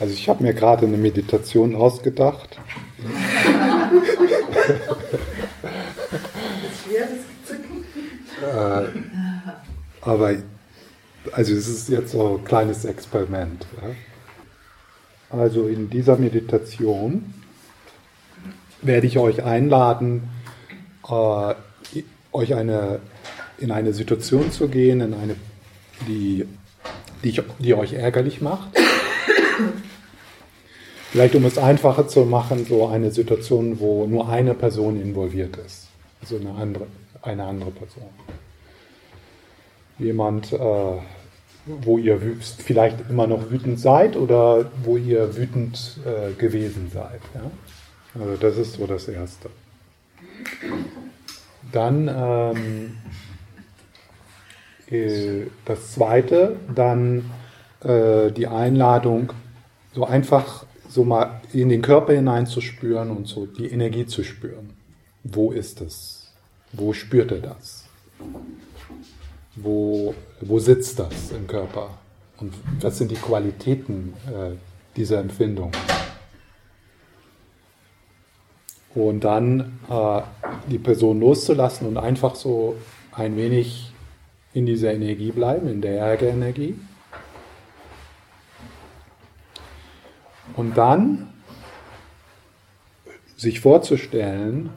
Also ich habe mir gerade eine Meditation ausgedacht. äh, aber also es ist jetzt so ein kleines Experiment. Ja? Also in dieser Meditation werde ich euch einladen, äh, euch eine, in eine Situation zu gehen, in eine, die, die, die euch ärgerlich macht. Vielleicht um es einfacher zu machen, so eine Situation, wo nur eine Person involviert ist. Also eine andere, eine andere Person. Jemand, äh, wo ihr vielleicht immer noch wütend seid oder wo ihr wütend äh, gewesen seid. Ja? Also das ist so das Erste. Dann ähm, äh, das Zweite, dann äh, die Einladung, so einfach so mal in den Körper hineinzuspüren und so die Energie zu spüren. Wo ist es? Wo spürt er das? Wo, wo sitzt das im Körper? Und was sind die Qualitäten äh, dieser Empfindung? Und dann äh, die Person loszulassen und einfach so ein wenig in dieser Energie bleiben, in der Ärgerenergie. Und dann sich vorzustellen,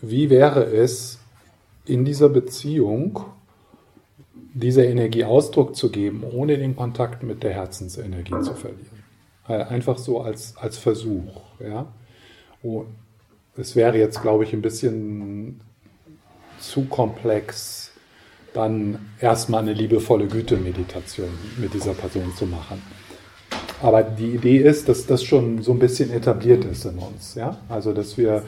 wie wäre es in dieser Beziehung, dieser Energie Ausdruck zu geben, ohne den Kontakt mit der Herzensenergie zu verlieren. Einfach so als, als Versuch. Ja? Und es wäre jetzt, glaube ich, ein bisschen zu komplex, dann erstmal eine liebevolle Güte-Meditation mit dieser Person zu machen. Aber die Idee ist, dass das schon so ein bisschen etabliert ist in uns. Ja? Also, dass wir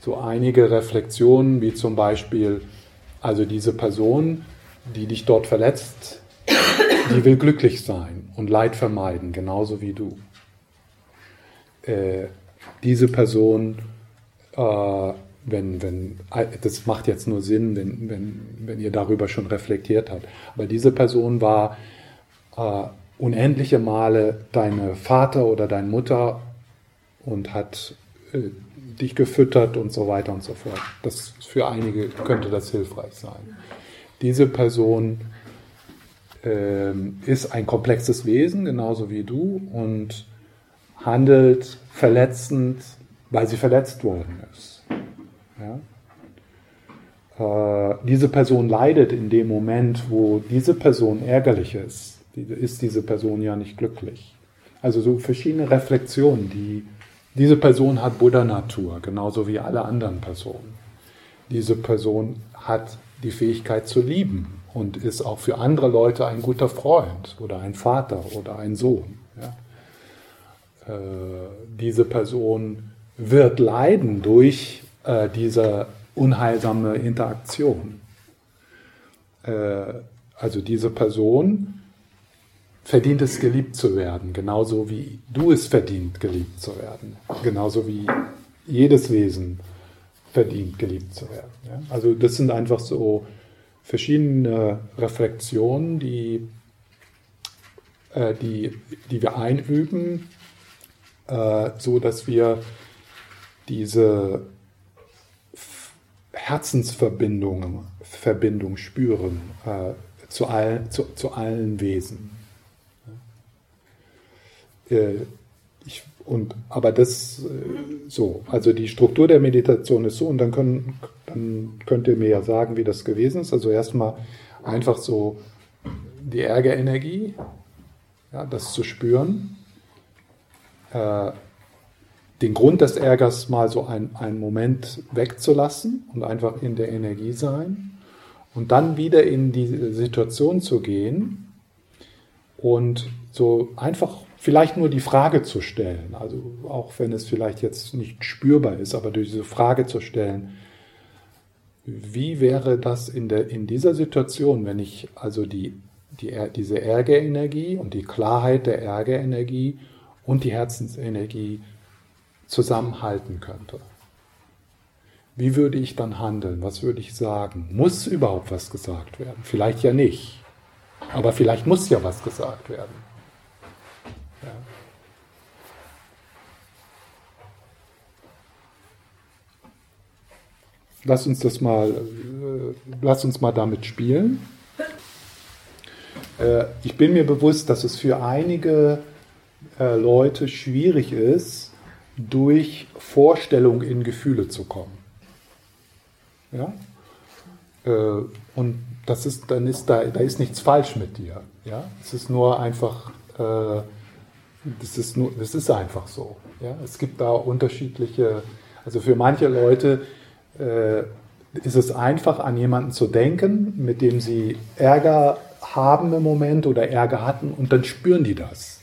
so einige Reflexionen, wie zum Beispiel, also diese Person, die dich dort verletzt, die will glücklich sein und Leid vermeiden, genauso wie du. Äh, diese Person äh, wenn, wenn, das macht jetzt nur Sinn, wenn, wenn, wenn ihr darüber schon reflektiert habt. Aber diese Person war äh, unendliche Male deine Vater oder deine Mutter und hat äh, dich gefüttert und so weiter und so fort. Das für einige könnte das hilfreich sein. Diese Person äh, ist ein komplexes Wesen, genauso wie du, und handelt verletzend, weil sie verletzt worden ist. Ja? Äh, diese Person leidet in dem Moment, wo diese Person ärgerlich ist, ist diese Person ja nicht glücklich. Also so verschiedene Reflexionen, die diese Person hat Buddha-Natur, genauso wie alle anderen Personen. Diese Person hat die Fähigkeit zu lieben und ist auch für andere Leute ein guter Freund oder ein Vater oder ein Sohn. Ja? Äh, diese Person wird leiden durch äh, diese unheilsame Interaktion. Äh, also diese Person verdient es, geliebt zu werden, genauso wie du es verdient, geliebt zu werden, genauso wie jedes Wesen verdient, geliebt zu werden. Ja? Also das sind einfach so verschiedene Reflexionen, die, äh, die, die wir einüben, äh, so dass wir diese Herzensverbindung Verbindung spüren äh, zu, all, zu, zu, allen Wesen. Äh, ich, und, aber das äh, so, also die Struktur der Meditation ist so, und dann, können, dann könnt ihr mir ja sagen, wie das gewesen ist. Also erstmal einfach so die Ärgerenergie, ja, das zu spüren. Äh, den Grund des Ärgers mal so ein, einen Moment wegzulassen und einfach in der Energie sein und dann wieder in die Situation zu gehen und so einfach vielleicht nur die Frage zu stellen, also auch wenn es vielleicht jetzt nicht spürbar ist, aber durch diese Frage zu stellen, wie wäre das in, der, in dieser Situation, wenn ich also die, die, diese Ärgerenergie und die Klarheit der Ärgerenergie und die Herzensenergie zusammenhalten könnte. Wie würde ich dann handeln? Was würde ich sagen? Muss überhaupt was gesagt werden? Vielleicht ja nicht. Aber vielleicht muss ja was gesagt werden. Lass uns das mal, äh, lass uns mal damit spielen. Äh, ich bin mir bewusst, dass es für einige äh, Leute schwierig ist, durch Vorstellung in Gefühle zu kommen. Ja? Äh, und das ist, dann ist da, da ist nichts falsch mit dir. Ja? Es ist nur einfach, äh, das, ist nur, das ist einfach so. Ja? Es gibt da unterschiedliche, also für manche Leute ist es einfach, an jemanden zu denken, mit dem sie Ärger haben im Moment oder Ärger hatten und dann spüren die das.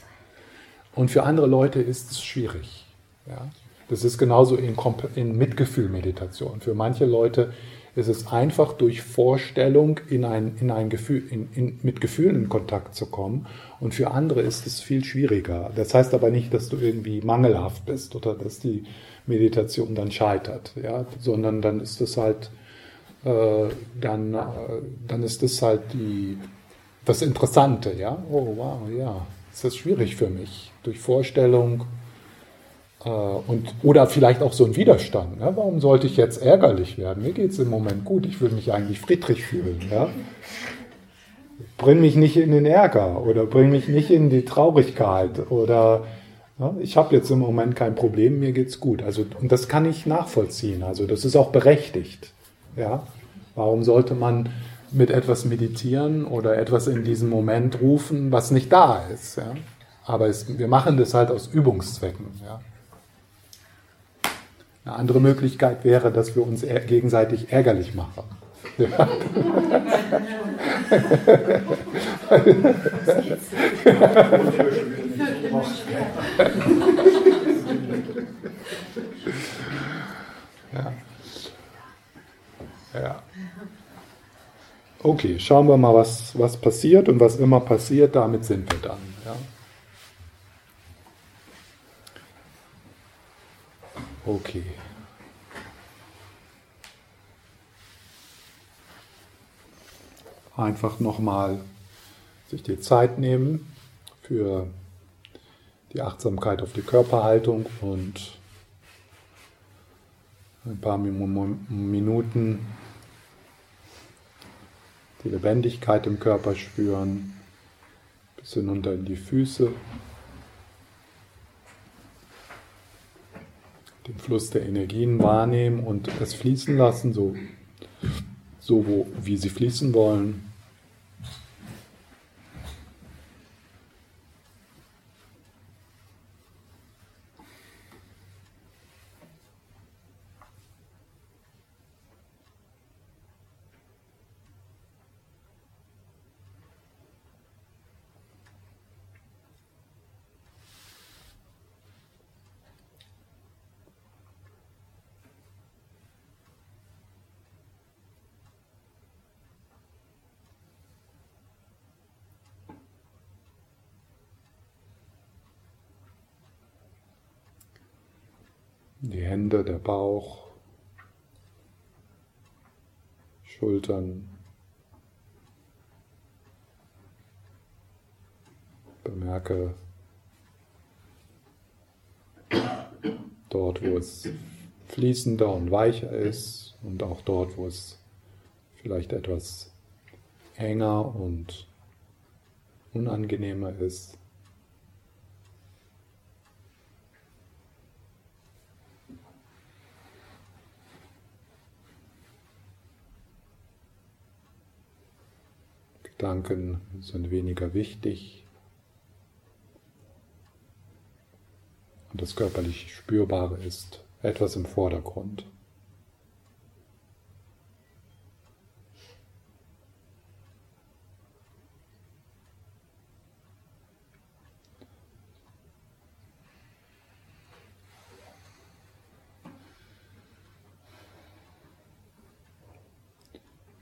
Und für andere Leute ist es schwierig. Ja? Das ist genauso in, in Mitgefühl-Meditation. Für manche Leute ist es einfach durch Vorstellung in ein, in ein Gefühl, in, in, mit Gefühlen in Kontakt zu kommen. Und für andere ist es viel schwieriger. Das heißt aber nicht, dass du irgendwie mangelhaft bist oder dass die Meditation dann scheitert, ja? sondern dann ist es halt, äh, dann, äh, dann ist es halt die, das Interessante, ja. Oh wow, ja, ist das schwierig für mich durch Vorstellung äh, und, oder vielleicht auch so ein Widerstand. Ne? Warum sollte ich jetzt ärgerlich werden? Mir geht es im Moment gut, ich will mich eigentlich friedlich fühlen. Ja? Bring mich nicht in den Ärger oder bring mich nicht in die Traurigkeit oder ja, ich habe jetzt im Moment kein Problem, mir geht's gut. Also, und das kann ich nachvollziehen. Also das ist auch berechtigt. Ja? Warum sollte man mit etwas meditieren oder etwas in diesem Moment rufen, was nicht da ist? Ja? Aber es, wir machen das halt aus Übungszwecken. Ja? Eine andere Möglichkeit wäre, dass wir uns gegenseitig ärgerlich machen. Ja. ja. ja. Okay, schauen wir mal, was, was passiert und was immer passiert, damit sind wir dann. Ja. Okay. Einfach nochmal sich die Zeit nehmen für die Achtsamkeit auf die Körperhaltung und ein paar Minuten die Lebendigkeit im Körper spüren, bis hinunter in die Füße. den Fluss der Energien wahrnehmen und es fließen lassen, so, so wo, wie sie fließen wollen. Die Hände, der Bauch, Schultern. Bemerke dort, wo es fließender und weicher ist und auch dort, wo es vielleicht etwas enger und unangenehmer ist. Gedanken sind weniger wichtig und das körperlich Spürbare ist etwas im Vordergrund.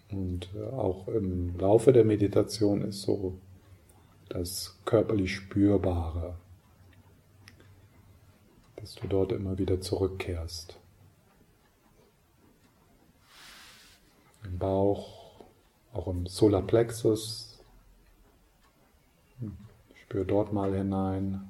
Und äh, auch im Laufe der Meditation ist so das körperlich Spürbare, dass du dort immer wieder zurückkehrst. Im Bauch, auch im Solarplexus. Spür dort mal hinein.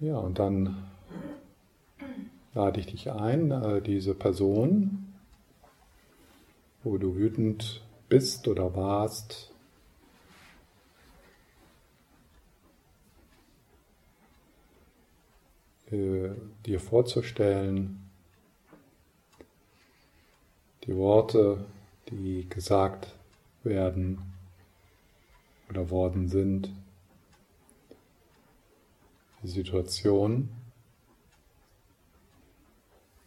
Ja, und dann lade ich dich ein, äh, diese Person, wo du wütend bist oder warst, äh, dir vorzustellen, die Worte, die gesagt werden oder worden sind, die Situation.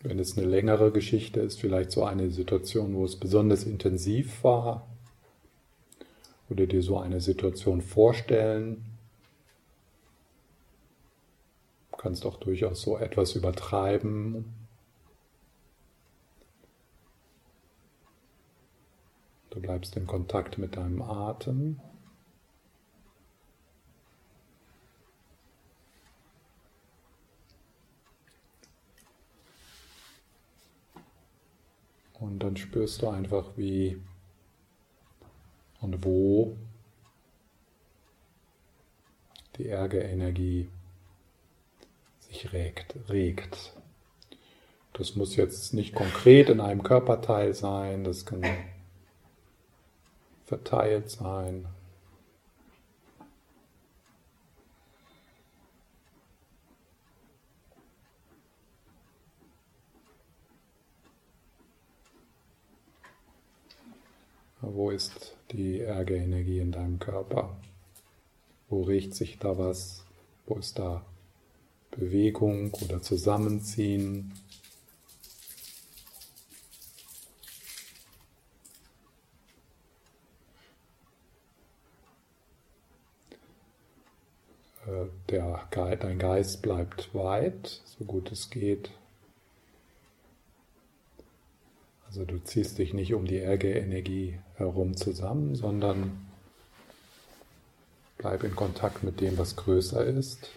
Wenn es eine längere Geschichte ist, vielleicht so eine Situation, wo es besonders intensiv war, oder dir so eine Situation vorstellen. Du kannst auch durchaus so etwas übertreiben. Du bleibst in Kontakt mit deinem Atem. Und dann spürst du einfach, wie und wo die Ärgerenergie sich regt, regt. Das muss jetzt nicht konkret in einem Körperteil sein, das kann verteilt sein. Wo ist die Ärgerenergie in deinem Körper? Wo riecht sich da was? Wo ist da Bewegung oder Zusammenziehen? Äh, der, dein Geist bleibt weit, so gut es geht. Also du ziehst dich nicht um die Ärgerenergie herum zusammen, sondern bleib in Kontakt mit dem, was größer ist.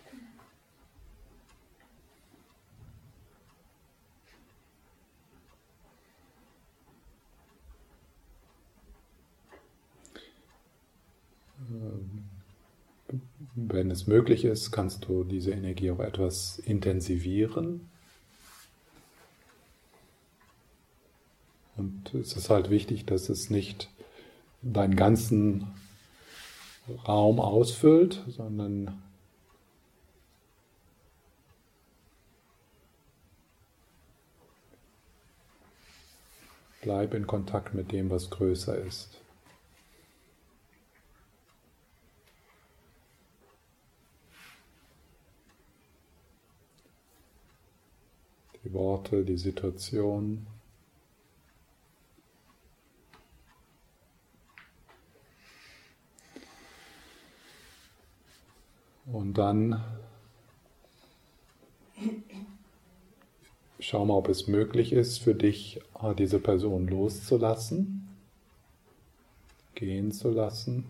Wenn es möglich ist, kannst du diese Energie auch etwas intensivieren. Und es ist halt wichtig, dass es nicht deinen ganzen Raum ausfüllt, sondern bleib in Kontakt mit dem, was größer ist. Die Worte, die Situation. Und dann schau mal, ob es möglich ist für dich, ah, diese Person loszulassen, gehen zu lassen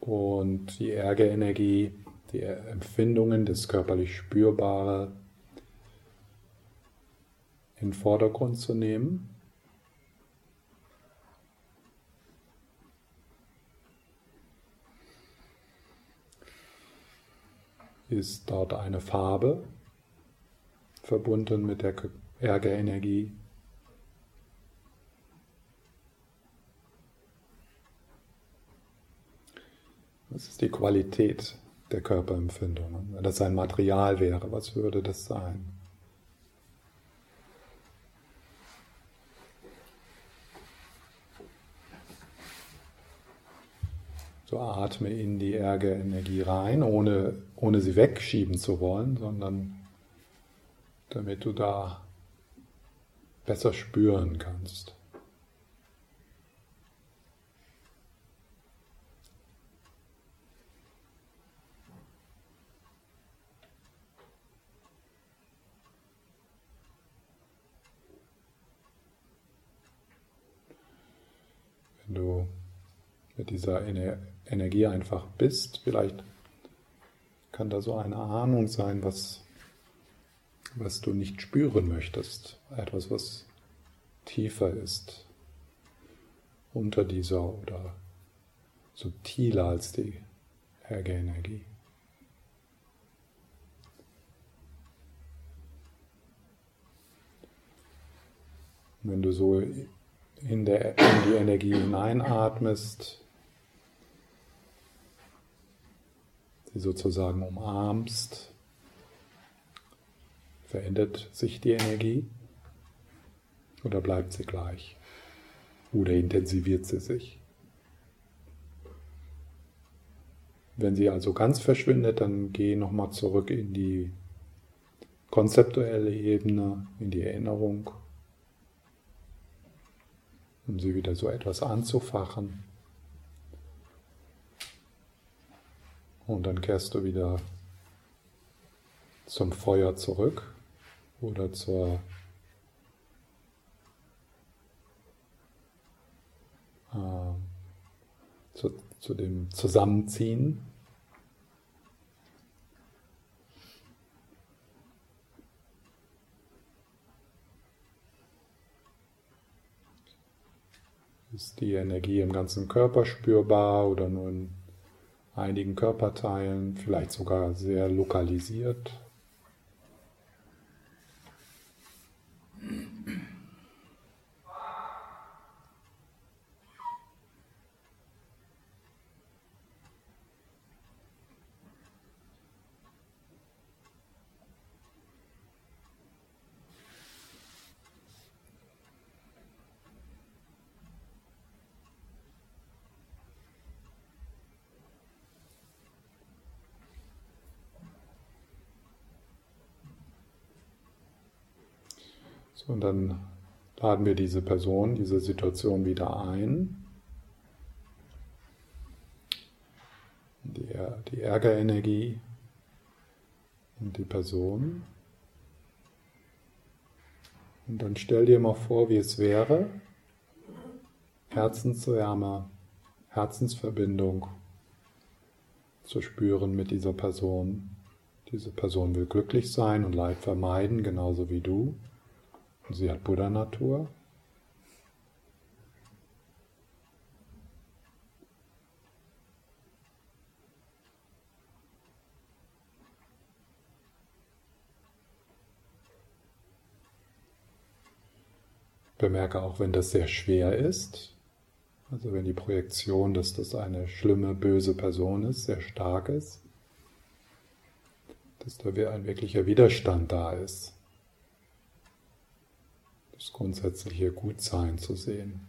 und die Ärgerenergie, die Empfindungen, das körperlich Spürbare in den Vordergrund zu nehmen. Ist dort eine Farbe verbunden mit der Ärgerenergie. Was ist die Qualität der Körperempfindungen? Wenn das ein Material wäre, was würde das sein? So atme in die Ärgerenergie rein, ohne, ohne sie wegschieben zu wollen, sondern damit du da besser spüren kannst. Wenn du mit dieser Energie Energie einfach bist. Vielleicht kann da so eine Ahnung sein, was, was du nicht spüren möchtest. Etwas, was tiefer ist, unter dieser oder subtiler als die Ärgerenergie. Wenn du so in, der, in die Energie hineinatmest, sie sozusagen umarmst, verändert sich die Energie oder bleibt sie gleich oder intensiviert sie sich. Wenn sie also ganz verschwindet, dann geh nochmal zurück in die konzeptuelle Ebene, in die Erinnerung, um sie wieder so etwas anzufachen. Und dann kehrst du wieder zum Feuer zurück oder zur äh, zu, zu dem Zusammenziehen. Ist die Energie im ganzen Körper spürbar oder nur in einigen Körperteilen, vielleicht sogar sehr lokalisiert? So, und dann laden wir diese Person, diese Situation wieder ein. Die, die Ärgerenergie und die Person. Und dann stell dir mal vor, wie es wäre, Herzenswärme, Herzensverbindung zu spüren mit dieser Person. Diese Person will glücklich sein und Leid vermeiden, genauso wie du. Sie hat Buddha-Natur. Bemerke auch, wenn das sehr schwer ist, also wenn die Projektion, dass das eine schlimme, böse Person ist, sehr stark ist, dass da ein wirklicher Widerstand da ist das grundsätzliche Gutsein zu sehen.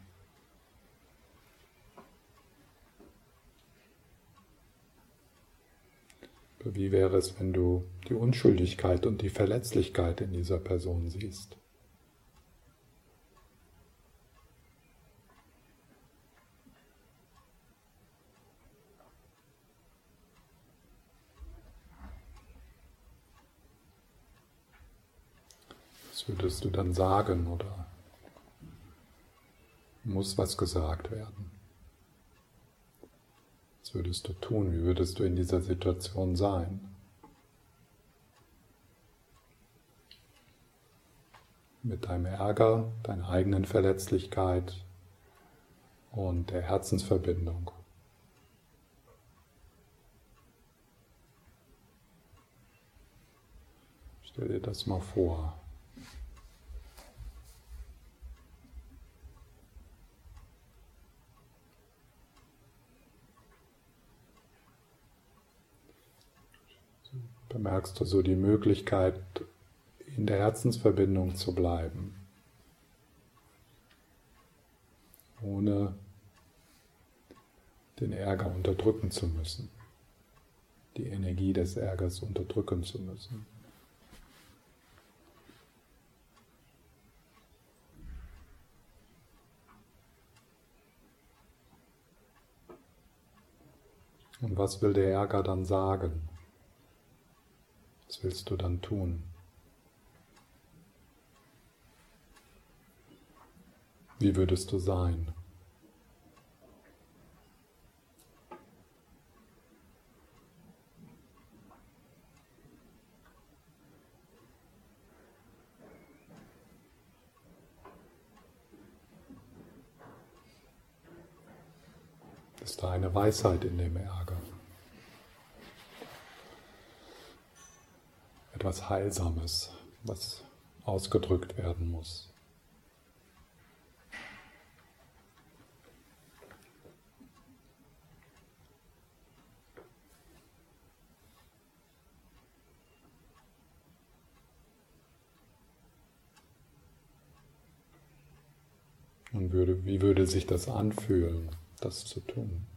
Wie wäre es, wenn du die Unschuldigkeit und die Verletzlichkeit in dieser Person siehst? Was würdest du dann sagen oder muss was gesagt werden? Was würdest du tun? Wie würdest du in dieser Situation sein? Mit deinem Ärger, deiner eigenen Verletzlichkeit und der Herzensverbindung. Stell dir das mal vor. Bemerkst du so die Möglichkeit, in der Herzensverbindung zu bleiben, ohne den Ärger unterdrücken zu müssen, die Energie des Ärgers unterdrücken zu müssen. Und was will der Ärger dann sagen? Was willst du dann tun? Wie würdest du sein? Ist da eine Weisheit in dem Ärger? etwas Heilsames, was ausgedrückt werden muss. Und würde, wie würde sich das anfühlen, das zu tun?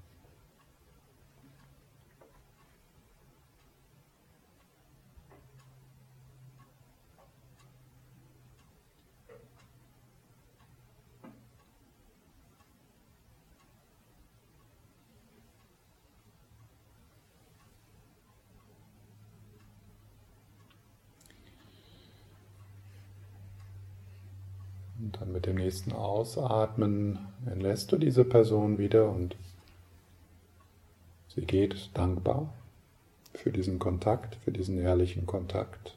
Nächsten Ausatmen entlässt du diese Person wieder und sie geht dankbar für diesen Kontakt, für diesen ehrlichen Kontakt.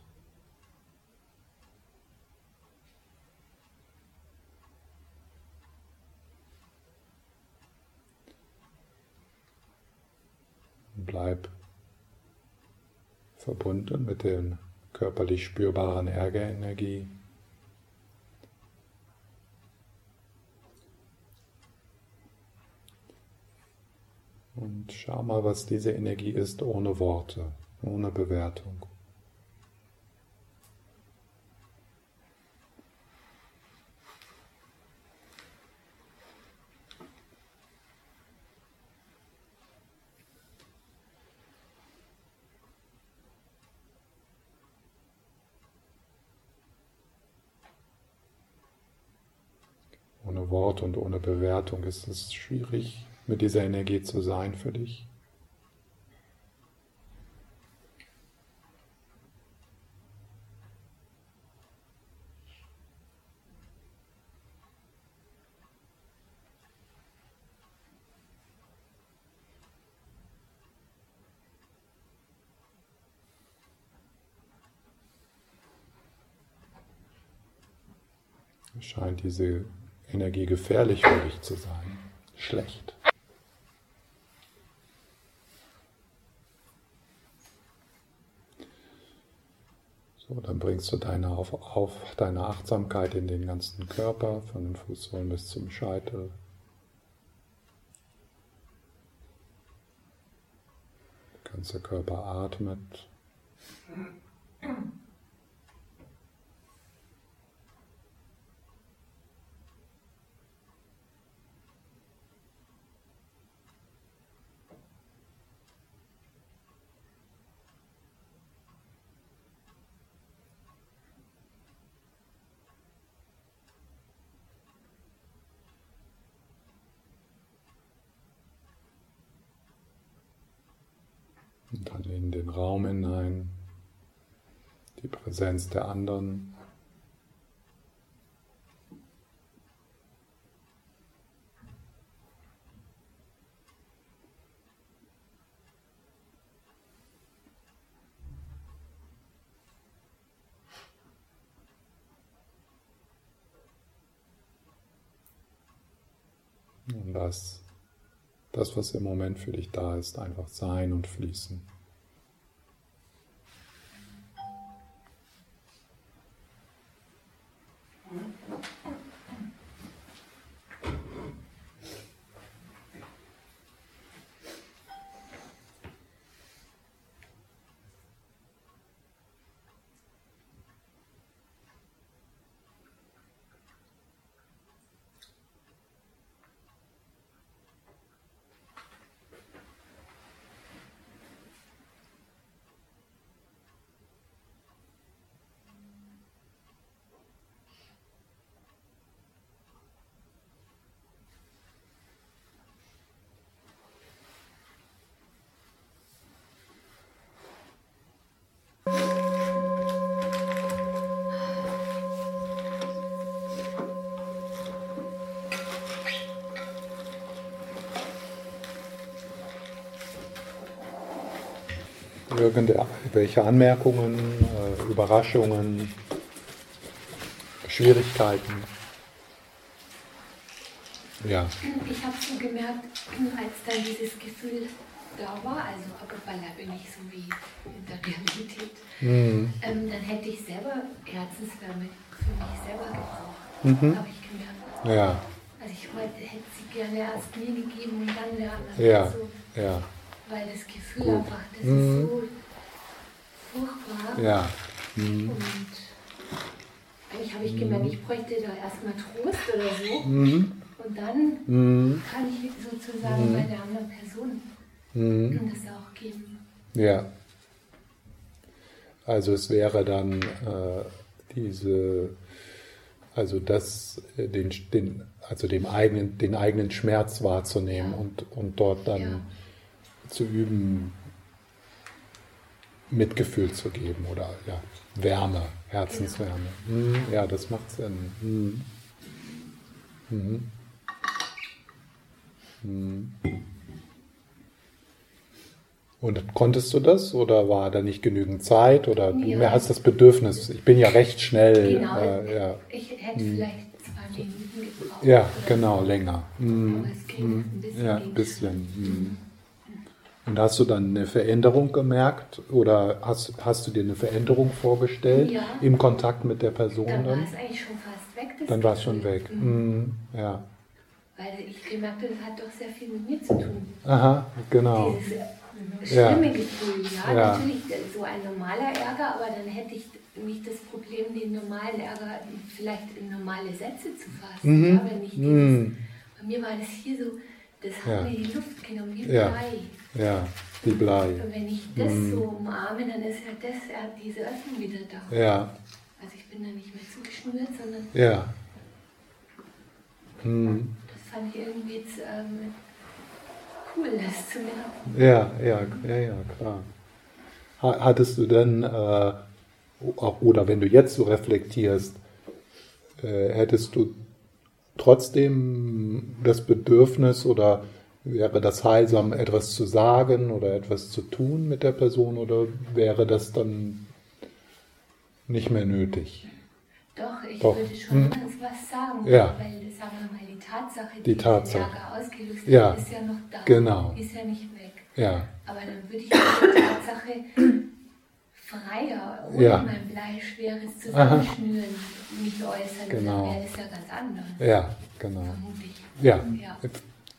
bleib verbunden mit der körperlich spürbaren Ärgerenergie. Schau mal, was diese Energie ist ohne Worte, ohne Bewertung. Ohne Wort und ohne Bewertung ist es schwierig, mit dieser Energie zu sein für dich. scheint diese Energie gefährlich für dich zu sein, schlecht. So, dann bringst du deine, auf, auf, deine Achtsamkeit in den ganzen Körper, von den Fußsohlen bis zum Scheitel. Der ganze Körper atmet. Und dann in den Raum hinein, die Präsenz der anderen. Und das das, was im Moment für dich da ist, einfach sein und fließen. Irgendwelche Anmerkungen, äh, Überraschungen, Schwierigkeiten? Ja. Ich habe so gemerkt, als dann dieses Gefühl da war, also aber beileibe nicht so wie in der Realität, mhm. ähm, dann hätte ich selber Herzenswärme für mich selber gebraucht. Mhm. Habe ich gemerkt. Ja. Also ich wollte, hätte sie gerne erst mir gegeben und dann der anderen. Ja. So. ja. Weil das Gefühl Gut. einfach, das mhm. ist so. Ja. Mhm. Und eigentlich habe ich gemerkt, ich bräuchte da erstmal Trost oder so. Mhm. Und dann mhm. kann ich sozusagen mhm. bei der anderen Person mhm. das auch geben. Ja. Also es wäre dann äh, diese, also das, äh, den, den, also dem eigenen, den eigenen Schmerz wahrzunehmen ja. und, und dort dann ja. zu üben, Mitgefühl zu geben oder ja, Wärme, Herzenswärme. Mhm, ja, das macht Sinn. Mhm. Mhm. Mhm. Und konntest du das oder war da nicht genügend Zeit oder ja. du hast das Bedürfnis? Ich bin ja recht schnell. Genau. Äh, ja. Ich hätte hm. vielleicht zwei Minuten gebraucht. Ja, genau, länger. Hm. Aber es ging hm. ein bisschen. Ja, ein bisschen. Und hast du dann eine Veränderung gemerkt oder hast, hast du dir eine Veränderung vorgestellt ja. im Kontakt mit der Person? Dann war es eigentlich schon fast weg. dann war es schon weg. Mhm. Ja. Weil ich gemerkt habe, das hat doch sehr viel mit mir zu tun. Aha, genau. Dieses schlimme ja. Gefühl. Ja, ja, natürlich so ein normaler Ärger, aber dann hätte ich nicht das Problem, den normalen Ärger vielleicht in normale Sätze zu fassen. Mhm. Ja, wenn ich dieses, mhm. Bei mir war das hier so, das hat ja. mir die Luft genommen, wie ja. Blei. Ja, wie Blei. Und wenn ich das mhm. so umarme, dann ist ja das, diese Öffnung wieder da. Ja. Also ich bin da nicht mehr zugeschnürt, sondern... Ja. Mhm. Das fand ich irgendwie jetzt... Ähm, cool, das zu merken. Ja, ja, ja, ja, klar. Hattest du denn, äh, oder wenn du jetzt so reflektierst, äh, hättest du trotzdem das Bedürfnis oder wäre das heilsam, etwas zu sagen oder etwas zu tun mit der Person oder wäre das dann nicht mehr nötig? Doch, ich Doch. würde schon hm. was sagen, ja. weil sagen wir mal, die Tatsache, die, die Tatsache. Ärger ausgelöst ja. hat, ist ja noch da. Genau. Ist ja nicht weg. Ja. Aber dann würde ich die Tatsache freier, ohne ja. mein Bleischweres Zusammenschnüren Aha. mich äußern. Genau. Dann wäre das ja ganz anders. Ja, genau. Vermutlich. Ja, ja.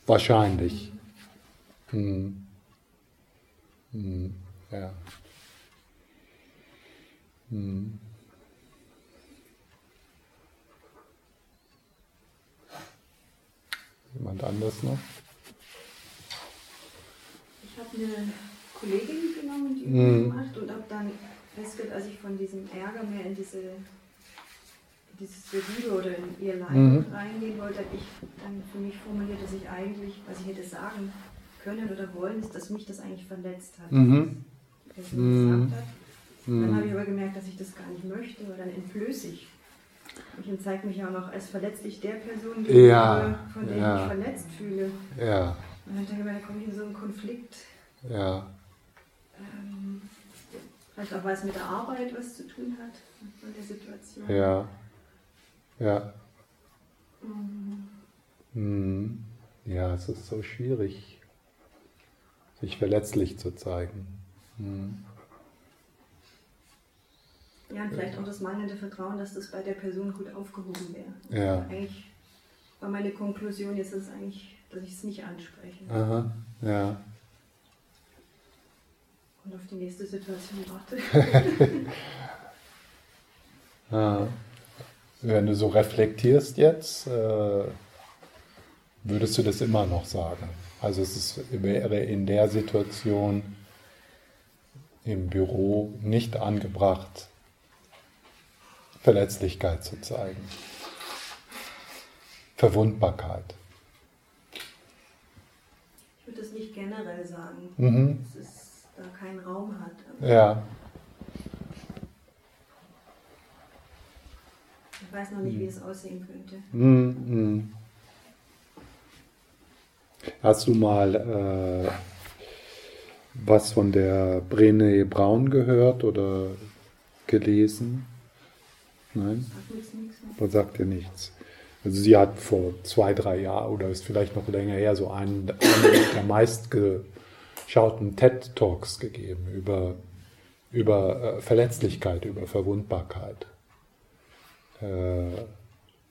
Wahrscheinlich. Hm. Hm. Ja. Hm. Jemand anders noch? Ich habe eine Kollegin genommen, die mhm. gemacht und habe dann festgestellt, als ich von diesem Ärger mehr in diese dieses Liebe oder in ihr Leid mhm. reingehen wollte, habe ich dann für mich formuliert, dass ich eigentlich, was ich hätte sagen können oder wollen, ist, dass mich das eigentlich verletzt hat. Mhm. Die mhm. hat. Dann habe ich aber gemerkt, dass ich das gar nicht möchte, weil dann entblöße ich ich zeige mich auch noch als verletzlich der Person gegenüber, ja, von der ja. ich mich verletzt fühle. Ja. Und dann denke ich mir, da komme ich in so einen Konflikt. Ja. Ähm, vielleicht auch, weil es mit der Arbeit was zu tun hat, mit der Situation. Ja. Ja. Mhm. Mhm. Ja, es ist so schwierig, sich verletzlich zu zeigen. Mhm. Ja, und vielleicht auch das mangelnde Vertrauen, dass das bei der Person gut aufgehoben wäre. Ja. Eigentlich war meine Konklusion jetzt ist eigentlich, dass ich es nicht anspreche. Aha, ja. Und auf die nächste Situation warte. ja. Wenn du so reflektierst jetzt, äh, würdest du das immer noch sagen? Also es ist, wäre in der Situation im Büro nicht angebracht, Verletzlichkeit zu zeigen. Verwundbarkeit. Ich würde das nicht generell sagen, mhm. dass es da keinen Raum hat. Ja. Ich weiß noch nicht, wie es aussehen könnte. Mhm. Hast du mal äh, was von der Brené Braun gehört oder gelesen? Nein? Man sagt ja nichts. Also sie hat vor zwei, drei Jahren oder ist vielleicht noch länger her so einen, einen der meistgeschauten TED Talks gegeben über, über äh, Verletzlichkeit, über Verwundbarkeit. Äh,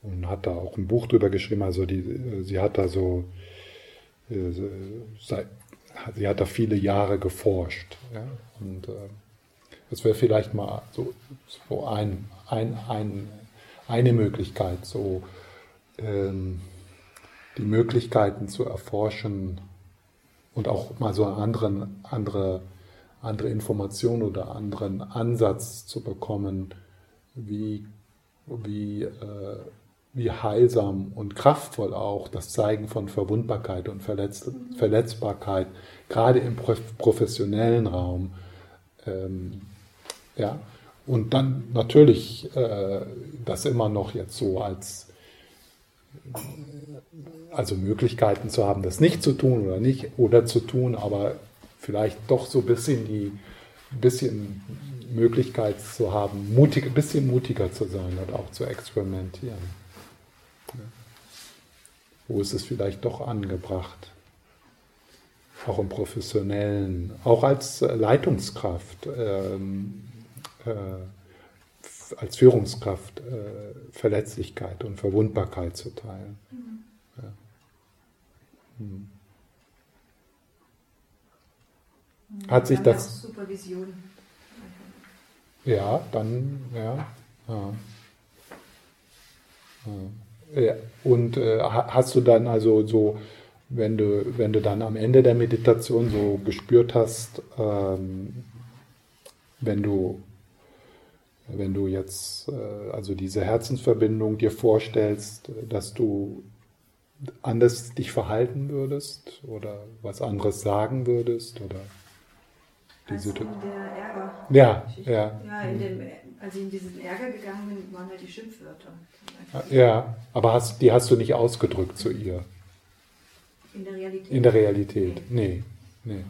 und hat da auch ein Buch drüber geschrieben. Also die, sie hat da so, äh, sie hat da viele Jahre geforscht. Ja? Und das wäre vielleicht mal so, so ein, ein, ein, eine Möglichkeit, so ähm, die Möglichkeiten zu erforschen und auch mal so eine anderen, andere, andere Information oder anderen Ansatz zu bekommen, wie, wie, äh, wie heilsam und kraftvoll auch das Zeigen von Verwundbarkeit und Verletz Verletzbarkeit, gerade im professionellen Raum, ähm, ja, und dann natürlich äh, das immer noch jetzt so als also Möglichkeiten zu haben, das nicht zu tun oder nicht oder zu tun, aber vielleicht doch so ein bisschen die bisschen Möglichkeit zu haben, mutig, ein bisschen mutiger zu sein und auch zu experimentieren. Ja. Wo ist es vielleicht doch angebracht? Auch im professionellen, auch als Leitungskraft. Ähm, äh, als Führungskraft äh, Verletzlichkeit und Verwundbarkeit zu teilen. Mhm. Ja. Hm. Hat sich das. Supervision. Ja, dann, ja. ja. ja. Und äh, hast du dann also so, wenn du, wenn du dann am Ende der Meditation so gespürt hast, ähm, wenn du wenn du jetzt äh, also diese Herzensverbindung dir vorstellst, dass du anders dich verhalten würdest oder was anderes sagen würdest oder diese also in der Ärger. Ja, ja. ja in dem, als ich in diesen Ärger gegangen bin, waren halt die Schimpfwörter. Ja, aber hast, die hast du nicht ausgedrückt zu ihr. In der Realität. In der Realität, nee, nee.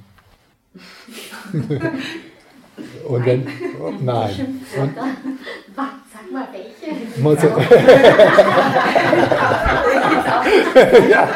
Und wenn, nein. Und, Sag mal welche. Muss, ja.